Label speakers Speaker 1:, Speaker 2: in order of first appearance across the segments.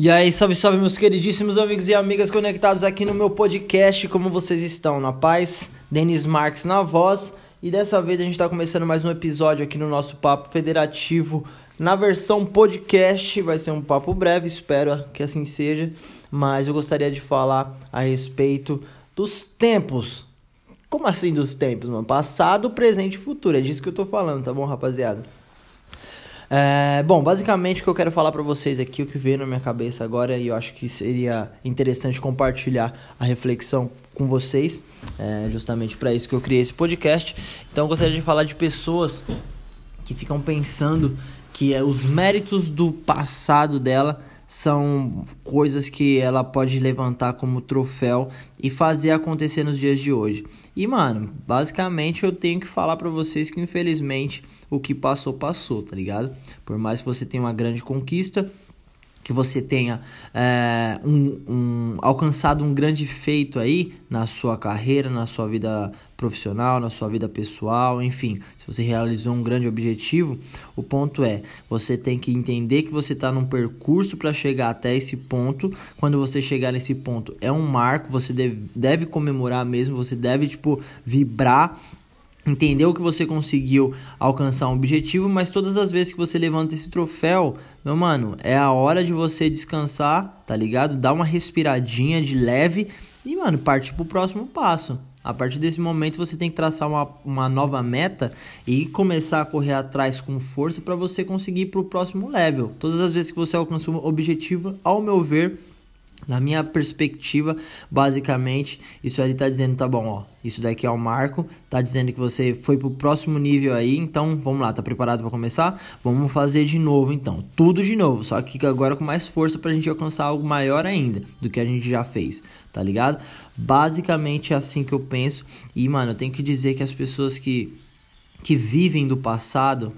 Speaker 1: E aí, salve, salve, meus queridíssimos amigos e amigas conectados aqui no meu podcast. Como vocês estão? Na paz? Denis Marques na voz. E dessa vez a gente está começando mais um episódio aqui no nosso Papo Federativo na versão podcast. Vai ser um papo breve, espero que assim seja. Mas eu gostaria de falar a respeito dos tempos. Como assim dos tempos, mano? Passado, presente e futuro. É disso que eu tô falando, tá bom, rapaziada? É, bom, basicamente o que eu quero falar para vocês aqui, o que veio na minha cabeça agora, e eu acho que seria interessante compartilhar a reflexão com vocês, é justamente para isso que eu criei esse podcast. Então eu gostaria de falar de pessoas que ficam pensando que é, os méritos do passado dela são coisas que ela pode levantar como troféu e fazer acontecer nos dias de hoje. E mano, basicamente eu tenho que falar para vocês que infelizmente o que passou passou, tá ligado? Por mais que você tenha uma grande conquista, que você tenha é, um, um, alcançado um grande feito aí na sua carreira, na sua vida profissional, na sua vida pessoal, enfim, se você realizou um grande objetivo, o ponto é você tem que entender que você está num percurso para chegar até esse ponto. Quando você chegar nesse ponto, é um marco, você deve, deve comemorar mesmo, você deve tipo vibrar entendeu que você conseguiu alcançar um objetivo, mas todas as vezes que você levanta esse troféu, meu mano, é a hora de você descansar, tá ligado? Dar uma respiradinha de leve e, mano, partir pro próximo passo. A partir desse momento você tem que traçar uma, uma nova meta e começar a correr atrás com força para você conseguir ir pro próximo level. Todas as vezes que você alcança um objetivo, ao meu ver, na minha perspectiva, basicamente, isso ali tá dizendo, tá bom, ó, isso daqui é o marco, tá dizendo que você foi pro próximo nível aí, então vamos lá, tá preparado para começar? Vamos fazer de novo então, tudo de novo, só que agora com mais força pra gente alcançar algo maior ainda do que a gente já fez, tá ligado? Basicamente é assim que eu penso. E, mano, eu tenho que dizer que as pessoas que que vivem do passado,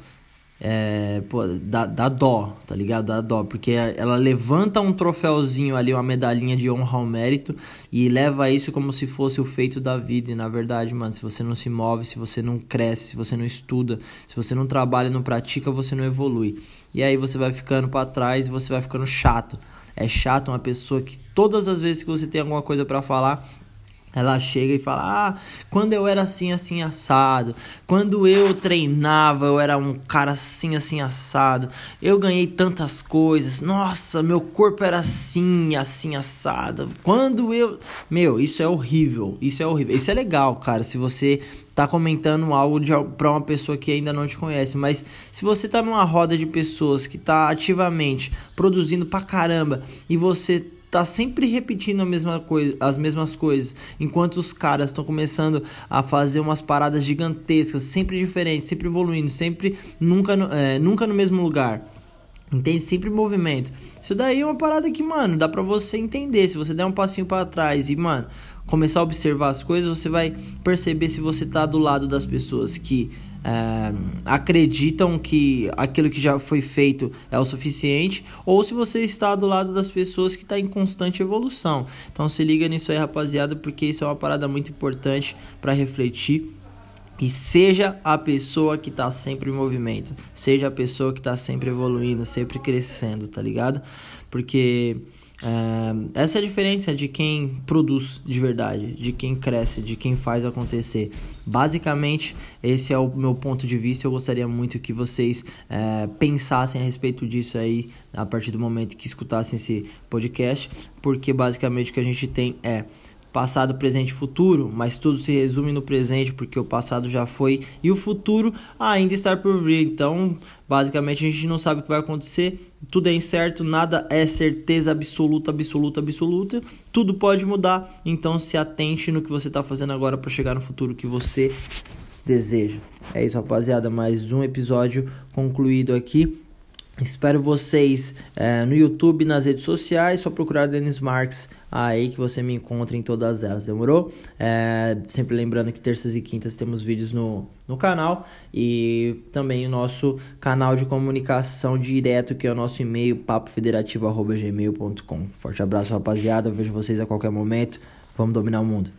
Speaker 1: é, pô, dá, dá dó, tá ligado? Dá dó, porque ela levanta um troféuzinho ali, uma medalhinha de honra ao mérito e leva isso como se fosse o feito da vida. E na verdade, mano, se você não se move, se você não cresce, se você não estuda, se você não trabalha, não pratica, você não evolui. E aí você vai ficando para trás e você vai ficando chato. É chato uma pessoa que todas as vezes que você tem alguma coisa para falar, ela chega e fala: Ah, quando eu era assim, assim, assado. Quando eu treinava, eu era um cara assim, assim, assado. Eu ganhei tantas coisas. Nossa, meu corpo era assim, assim, assado. Quando eu. Meu, isso é horrível. Isso é horrível. Isso é legal, cara. Se você tá comentando algo de, pra uma pessoa que ainda não te conhece. Mas se você tá numa roda de pessoas que tá ativamente produzindo pra caramba e você tá sempre repetindo a mesma coisa, as mesmas coisas, enquanto os caras estão começando a fazer umas paradas gigantescas, sempre diferentes, sempre evoluindo, sempre nunca no, é, nunca no mesmo lugar. Entende? Sempre movimento. Isso daí é uma parada que, mano, dá pra você entender. Se você der um passinho para trás e, mano, começar a observar as coisas, você vai perceber se você tá do lado das pessoas que é, acreditam que aquilo que já foi feito é o suficiente, ou se você está do lado das pessoas que está em constante evolução. Então se liga nisso aí, rapaziada, porque isso é uma parada muito importante para refletir. E seja a pessoa que está sempre em movimento, seja a pessoa que está sempre evoluindo, sempre crescendo, tá ligado? Porque é, essa é a diferença de quem produz de verdade, de quem cresce, de quem faz acontecer. Basicamente, esse é o meu ponto de vista. Eu gostaria muito que vocês é, pensassem a respeito disso aí a partir do momento que escutassem esse podcast, porque basicamente o que a gente tem é passado, presente e futuro, mas tudo se resume no presente porque o passado já foi e o futuro ainda está por vir. Então, basicamente, a gente não sabe o que vai acontecer, tudo é incerto, nada é certeza absoluta, absoluta, absoluta. Tudo pode mudar, então se atente no que você está fazendo agora para chegar no futuro que você deseja. É isso, rapaziada. Mais um episódio concluído aqui. Espero vocês é, no YouTube, nas redes sociais, só procurar Denis Marques aí que você me encontra em todas elas, demorou? É, sempre lembrando que terças e quintas temos vídeos no, no canal e também o nosso canal de comunicação direto, que é o nosso e-mail papofederativo.gmail.com. Forte abraço, rapaziada. Vejo vocês a qualquer momento. Vamos dominar o mundo.